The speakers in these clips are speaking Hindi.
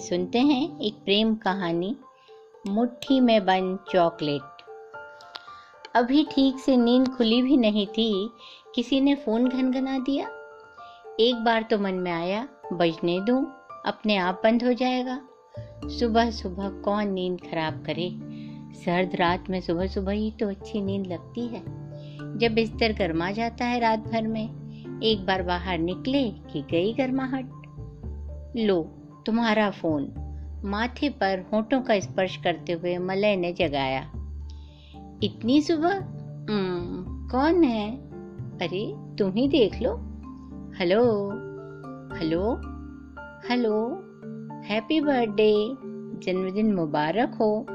सुनते हैं एक प्रेम कहानी मुट्ठी में बंद चॉकलेट। अभी ठीक से नींद खुली भी नहीं थी। किसी ने फ़ोन घनघना दिया। एक बार तो मन में आया, बजने दूँ, अपने आप बंद हो जाएगा। सुबह सुबह कौन नींद खराब करे? सर्द रात में सुबह सुबह ही तो अच्छी नींद लगती है। जब बिस्तर गर्मा जाता है रात भर में, एक बार बाहर निकले कि गई गर्माहट? लो, तुम्हारा फ़ोन। माथे पर होठों का स्पर्श करते हुए मलय ने जगाया। इतनी सुबह? "हम्म, कौन है? अरे तुम ही देख लो। Hello? Hello? Hello? Happy birthday जन्मदिन मुबारक हो।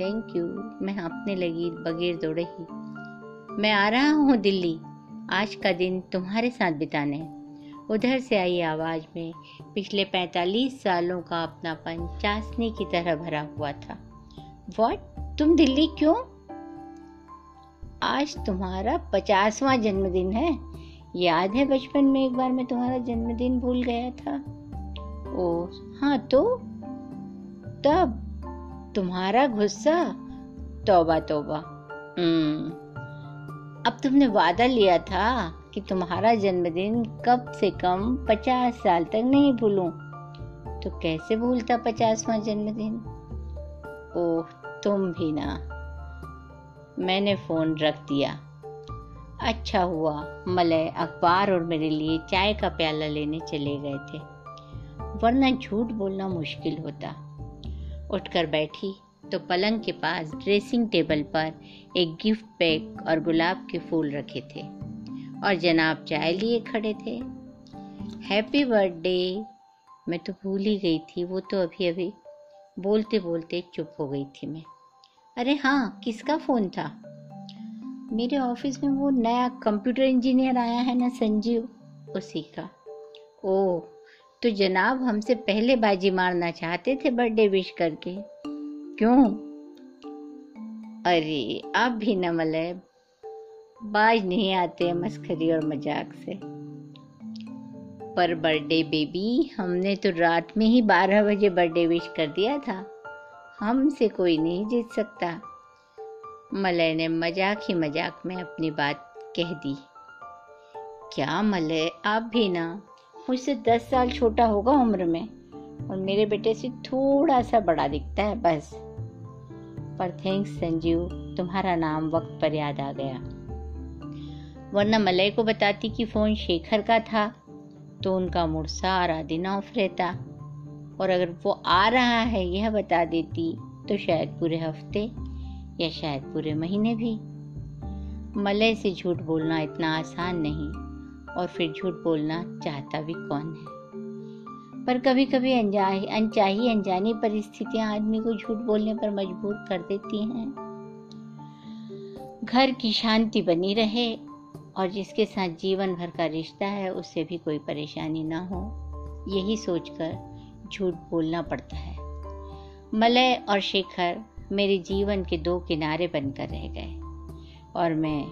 थैंक यू मैं हाँपने लगी बगैर दौड़े ही। मैं आ रहा हूँ दिल्ली। आज का दिन तुम्हारे साथ बिताने उधर से आई आवाज़ में पिछले 45 सालों का अपनापन चाशनी की तरह भरा हुआ था। वॉट तुम दिल्ली क्यों? आज तुम्हारा पचासवां जन्मदिन है। याद है बचपन में एक बार मैं तुम्हारा जन्मदिन भूल गया था? ओ हाँ तो? तब तुम्हारा गुस्सा? तौबा तौबा। हम्म अब तुमने वादा लिया था कि तुम्हारा जन्मदिन कम से कम पचास साल तक नहीं भूलूं। तो कैसे भूलता पचासवां जन्मदिन? ओह, तुम भी ना। मैंने फ़ोन रख दिया। अच्छा हुआ, मलय अखबार और मेरे लिए चाय का प्याला लेने चले गए थे। वरना झूठ बोलना मुश्किल होता। उठकर बैठी तो पलंग के पास ड्रेसिंग टेबल पर एक गिफ्ट पैक और गुलाब के फूल रखे थे और जनाब चाय लिए खड़े थे। Happy birthday. मैं तो भूल ही गई थी, वो तो अभी अभी बोलते बोलते चुप हो गई थी मैं। अरे हाँ किसका फ़ोन था? मेरे ऑफ़िस में वो नया कंप्यूटर इंजीनियर आया है ना संजीव, उसी का। ओह तो जनाब हमसे पहले बाजी मारना चाहते थे बर्थडे विश करके। क्यों? अरे, आप भी न मलय बाज नहीं आते मस्खरी और मज़ाक से। पर बर्थडे बेबी, हमने तो रात में ही बारह बजे बर्थडे विश कर दिया था। हमसे कोई नहीं जीत सकता। मलय ने मज़ाक ही मज़ाक में अपनी बात कह दी। क्या मलय, आप भी ना। मुझसे दस साल छोटा होगा उम्र में, और मेरे बेटे से थोड़ा सा बड़ा दिखता है, बस। पर थैंक्स संजीव, तुम्हारा नाम वक्त पर याद आ गया। वरना मलय को बताती कि फ़ोन शेखर का था तो उनका मूड सारा दिन ऑफ़ रहता। और अगर वो आ रहा है, यह बता देती तो शायद पूरे हफ़्ते या शायद पूरे महीने भी। मलय से झूठ बोलना इतना आसान नहीं, और फिर झूठ बोलना चाहता भी कौन है? पर कभी कभी अनचाही, अनजानी परिस्थितियाँ आदमी को झूठ बोलने पर मजबूर कर देती हैं। घर की शांति बनी रहे, और जिसके साथ जीवन भर का रिश्ता है, उससे भी कोई परेशानी ना हो। यही सोचकर झूठ बोलना पड़ता है। मलय और शेखर मेरे जीवन के दो किनारे बनकर रह गए और मैं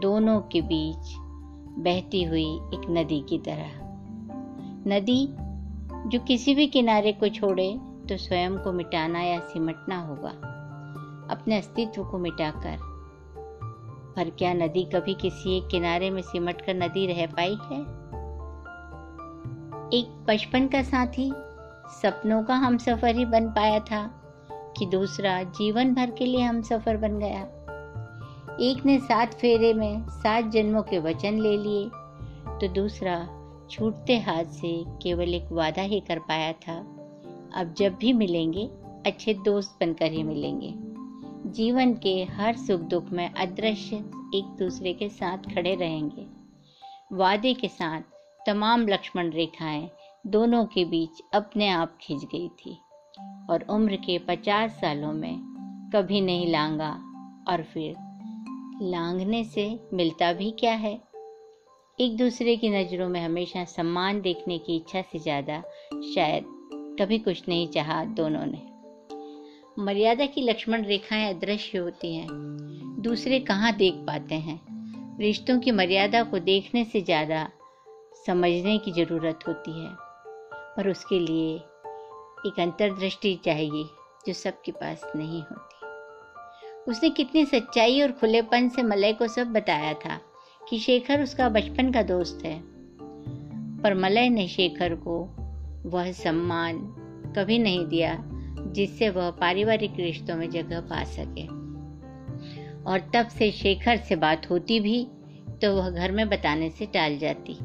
दोनों के बीच बहती हुई एक नदी की तरह। नदी जो किसी भी किनारे को छोड़े तो स्वयं को मिटाना या सिमटना होगा। अपने अस्तित्व को मिटाकर। पर क्या नदी कभी किसी एक किनारे में सिमट कर नदी रह पाई है? एक बचपन का साथी सपनों का हम सफ़र ही बन पाया था कि दूसरा जीवन भर के लिए हम सफ़र बन गया। एक ने सात फेरे में सात जन्मों के वचन ले लिए तो दूसरा छूटते हाथ से केवल एक वादा ही कर पाया था, अब जब भी मिलेंगे, अच्छे दोस्त बनकर ही मिलेंगे। जीवन के हर सुख दुख में अदृश्य एक दूसरे के साथ खड़े रहेंगे। वादे के साथ तमाम लक्ष्मण रेखाएँ दोनों के बीच अपने आप खिंच गई थी और उम्र के पचास सालों में कभी नहीं लांगा और फिर लांघने से मिलता भी क्या है? एक दूसरे की नज़रों में हमेशा सम्मान देखने की इच्छा से ज़्यादा शायद कभी कुछ नहीं चाहा दोनों ने। मर्यादा की लक्ष्मण रेखाएँ अदृश्य होती हैं। दूसरे कहाँ देख पाते हैं? रिश्तों की मर्यादा को देखने से ज़्यादा समझने की ज़रूरत होती है। और उसके लिए एक अंतर्दृष्टि चाहिए जो सबके पास नहीं होती। उसने कितनी सच्चाई और खुलेपन से मलय को सब बताया था कि शेखर उसका बचपन का दोस्त है। पर मलय ने शेखर को वह सम्मान कभी नहीं दिया जिससे वह पारिवारिक रिश्तों में जगह पा सके। और तब से शेखर से बात होती भी तो वह घर में बताने से टाल जाती।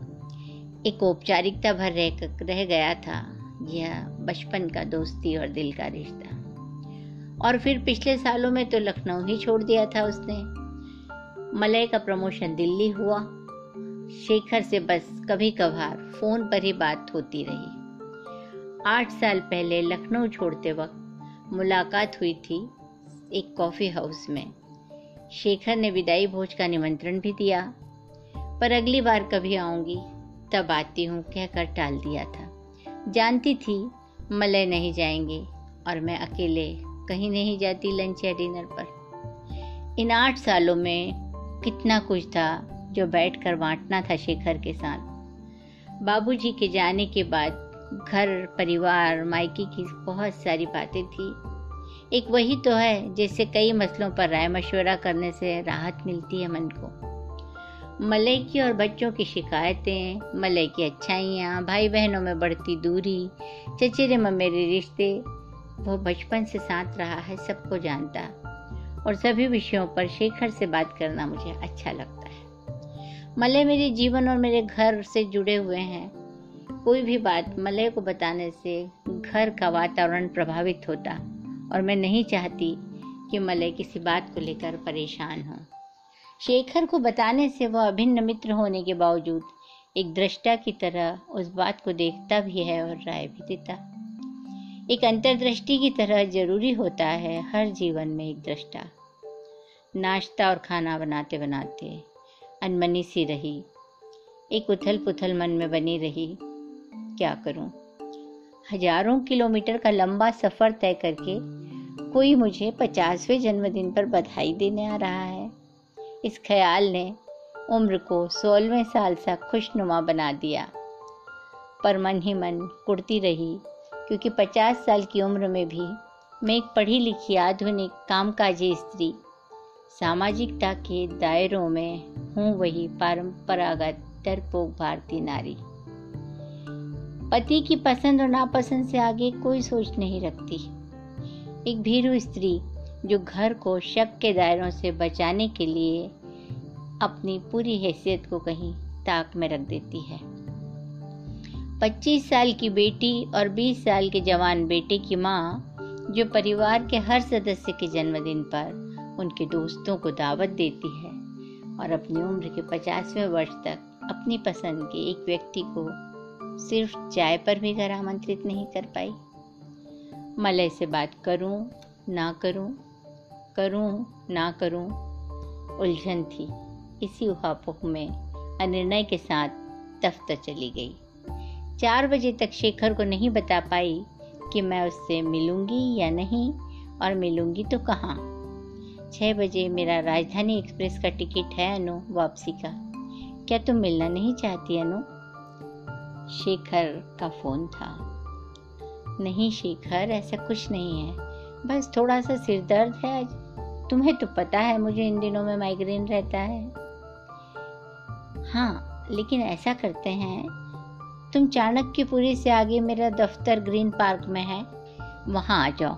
एक औपचारिकता भर रह रह गया था, यह बचपन का दोस्ती और दिल का रिश्ता। और फिर पिछले सालों में तो लखनऊ ही छोड़ दिया था उसने। मलय का प्रमोशन दिल्ली हुआ। शेखर से बस कभी कभार फ़ोन पर ही बात होती रही। आठ साल पहले लखनऊ छोड़ते वक्त मुलाकात हुई थी एक कॉफ़ी हाउस में। शेखर ने विदाई भोज का निमंत्रण भी दिया। पर अगली बार कभी आऊँगी तब आती हूँ, कहकर टाल दिया था। जानती थी, मलय नहीं जाएँगे और मैं अकेले कहीं नहीं जाती लंच या डिनर पर। इन आठ सालों में कितना कुछ था जो बैठकर बांटना था शेखर के साथ। बाबूजी के जाने के बाद घर, परिवार, मायके की बहुत सारी बातें थी। एक वही तो है, जिससे कई मसलों पर राय मशवरा करने से राहत मिलती है मन को। मलय की और बच्चों की शिकायतें मलय की अच्छाइयाँ भाई बहनों में बढ़ती दूरी, चचेरे ममेरे रिश्ते, वो बचपन से साथ रहा है, सबको जानता और सभी विषयों पर शेखर से बात करना मुझे अच्छा लगता है। मलय मेरे जीवन और मेरे घर से जुड़े हुए हैं। कोई भी बात मलय को बताने से घर का वातावरण प्रभावित होता। और मैं नहीं चाहती कि मलय किसी बात को लेकर परेशान हो। शेखर को बताने से वह अभिन्न मित्र होने के बावजूद एक दृष्टा की तरह उस बात को देखता भी है और राय भी देता। एक अंतर्दृष्टि की तरह ज़रूरी होता है हर जीवन में एक दृष्टा। नाश्ता और खाना बनाते बनाते अनमनी सी रही। एक उथल पुथल मन में बनी रही। क्या करूँ? हज़ारों किलोमीटर का लंबा सफ़र तय करके कोई मुझे पचासवें जन्मदिन पर बधाई देने आ रहा है। इस ख्याल ने उम्र को सोलहवें साल सा खुशनुमा बना दिया। पर मन ही मन कुड़ती रही, क्योंकि पचास साल की उम्र में भी मैं एक पढ़ी लिखी आधुनिक कामकाजी स्त्री सामाजिकता के दायरों में हूँ वही परंपरागत डरपोक भारतीय नारी। पति की पसंद और नापसंद से आगे कोई सोच नहीं रखती। एक भीरू स्त्री जो घर को शक के दायरों से बचाने के लिए अपनी पूरी हैसियत को कहीं ताक में रख देती है। 25 साल की बेटी और 20 साल के जवान बेटे की माँ, जो परिवार के हर सदस्य के जन्मदिन पर उनके दोस्तों को दावत देती है और अपनी उम्र के पचासवें वर्ष तक अपनी पसंद के एक व्यक्ति को सिर्फ़ चाय पर भी घर आमंत्रित नहीं कर पाई। मलय से बात करूँ, ना करूँ करूँ, ना करूँ, उलझन थी। इसी उहापोह में अनिर्णय के साथ दफ्तर चली गई। चार बजे तक शेखर को नहीं बता पाई कि मैं उससे मिलूँगी या नहीं, और मिलूँगी तो कहाँ। छः बजे मेरा राजधानी एक्सप्रेस का टिकट है अनु वापसी का। क्या तुम मिलना नहीं चाहती अनु? शेखर का फ़ोन था। नहीं शेखर, ऐसा कुछ नहीं है। बस थोड़ा सा सिर दर्द है आज तुम्हें तो पता है, मुझे इन दिनों में माइग्रेन रहता है। हाँ लेकिन ऐसा करते हैं, तुम चाणक्यपुरी से आगे मेरा दफ्तर ग्रीन पार्क में है, वहाँ आ जाओ।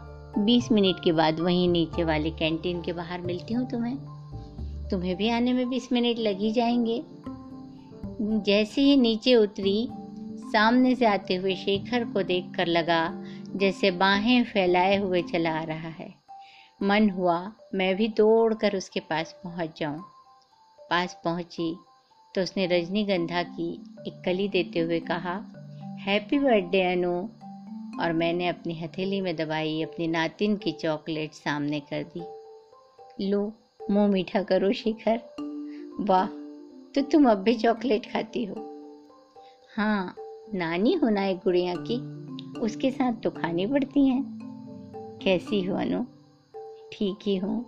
बीस मिनट के बाद वहीं नीचे वाले कैंटीन के बाहर मिलती हूँ तुम्हें। तुम्हें भी आने में बीस मिनट लग ही जाएँगे। जैसे ही नीचे उतरी, सामने से आते हुए शेखर को देखकर लगा, जैसे बाहें फैलाए हुए चला आ रहा है। मन हुआ, मैं भी दौड़कर उसके पास पहुँच जाऊँ। पास पहुँची तो उसने रजनीगंधा की एक कली देते हुए कहा हैप्पी बर्थडे अनु। और मैंने अपनी हथेली में दबाई, अपनी नातिन की चॉकलेट सामने कर दी। लो, मुँह मीठा करो, शिखर। वाह तो तुम अब भी चॉकलेट खाती हो। हाँ नानी हो ना एक गुड़िया की, उसके साथ तो खानी पड़ती हैं। कैसी हो, अनु? ठीक ही हूँ।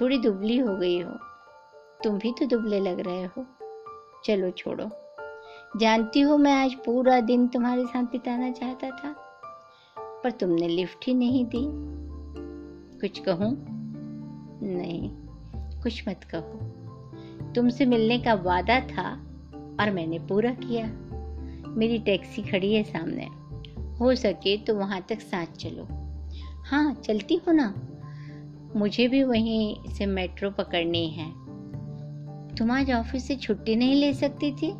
थोड़ी दुबली हो गई हो। तुम भी तो दुबले लग रहे हो। चलो छोड़ो। जानती हो मैं आज पूरा दिन तुम्हारे साथ बिताना चाहता था, पर तुमने लिफ्ट ही नहीं दी। कुछ कहूँ? नहीं, कुछ मत कहो। तुमसे मिलने का वादा था और मैंने पूरा किया। मेरी टैक्सी खड़ी है सामने। हो सके तो वहाँ तक साथ चलो। हाँ चलती हो ना। मुझे भी वहीं से मेट्रो पकड़नी है। तुम आज ऑफ़िस से छुट्टी नहीं ले सकती थी?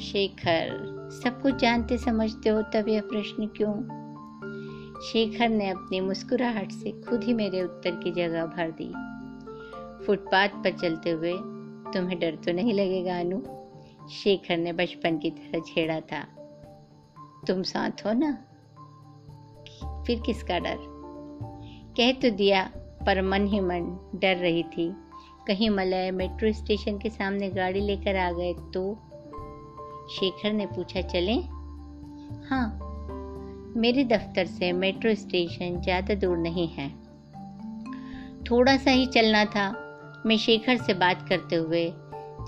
शेखर, सब कुछ जानते समझते हो, तब यह प्रश्न क्यों? शेखर ने अपनी मुस्कुराहट से खुद ही मेरे उत्तर की जगह भर दी। फुटपाथ पर चलते हुए, तुम्हें डर तो नहीं लगेगा, अनु? शेखर ने बचपन की तरह छेड़ा था। तुम साथ हो ना? फिर किसका डर? कह तो दिया, पर मन ही मन डर रही थी। कहीं मलय मेट्रो स्टेशन के सामने गाड़ी लेकर आ गए तो? शेखर ने पूछा, चले? हाँ मेरे दफ्तर से मेट्रो स्टेशन ज़्यादा दूर नहीं है। थोड़ा सा ही चलना था। मैं शेखर से बात करते हुए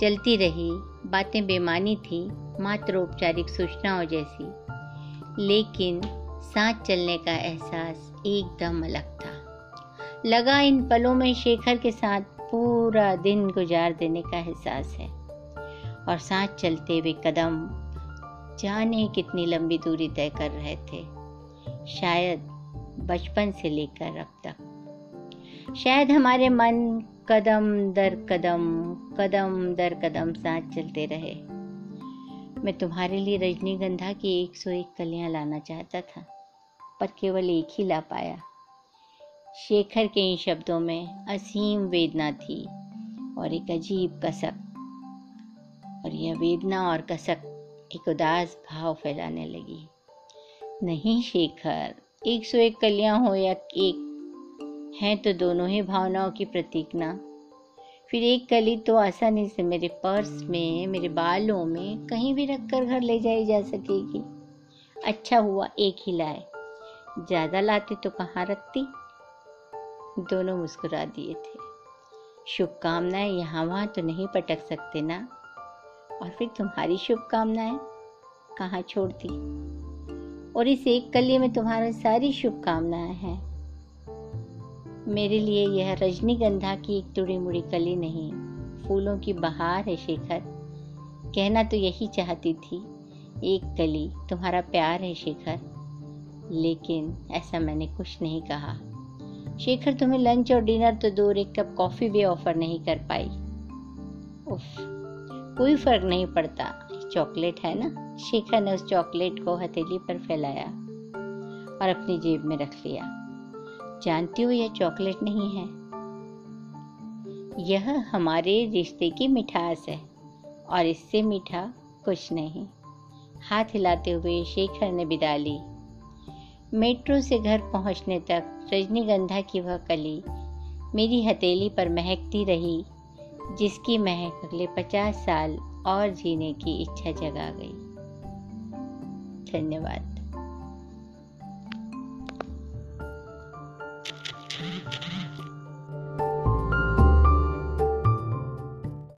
चलती रही। बातें बेमानी थी, मात्र औपचारिक सूचनाओं जैसी। लेकिन साथ चलने का एहसास एकदम अलग था। लगा इन पलों में शेखर के साथ पूरा दिन गुजार देने का एहसास है। और साथ चलते हुए कदम जाने कितनी लंबी दूरी तय कर रहे थे। शायद बचपन से लेकर अब तक। शायद हमारे मन कदम दर कदम कदम दर कदम साथ चलते रहे। मैं तुम्हारे लिए रजनीगंधा की एक सौ एक कलियाँ लाना चाहता था, पर केवल एक ही ला पाया। शेखर के इन शब्दों में असीम वेदना थी और एक अजीब कसक। और यह वेदना और कसक एक उदास भाव फैलाने लगी। नहीं शेखर, एक सौ एक कलियाँ हो या एक, हैं तो दोनों ही भावनाओं की प्रतीक ना फिर एक कली तो आसानी से मेरे पर्स में, मेरे बालों में कहीं भी रख कर घर ले जाई जा सकेगी। अच्छा हुआ एक ही लाए। ज़्यादा लाते तो कहाँ रखती? दोनों मुस्कुरा दिए थे। शुभकामनाएँ यहाँ वहाँ तो नहीं पटक सकते ना? और फिर तुम्हारी शुभकामनाएँ कहाँ छोड़ती? और इस एक कली में तुम्हारी सारी शुभकामनाएँ हैं। मेरे लिए यह रजनीगंधा की एक तुड़ी मुड़ी कली नहीं, फूलों की बहार है शेखर। कहना तो यही चाहती थी, एक कली तुम्हारा प्यार है शेखर। लेकिन ऐसा मैंने कुछ नहीं कहा। शेखर तुम्हें लंच और डिनर तो दूर एक कप कॉफ़ी भी ऑफ़र नहीं कर पाई। उफ, कोई फ़र्क नहीं पड़ता, चॉकलेट है ना? शेखर ने उस चॉकलेट को हथेली पर फैलाया और अपनी जेब में रख लिया। जानती हो यह चॉकलेट नहीं है? यह हमारे रिश्ते की मिठास है, और इससे मीठा कुछ नहीं। हाथ हिलाते हुए शेखर ने विदा ली। मेट्रो से घर पहुँचने तक रजनीगंधा की वह कली मेरी हथेली पर महकती रही, जिसकी महक अगले पचास साल और जीने की इच्छा जगा गई। धन्यवाद।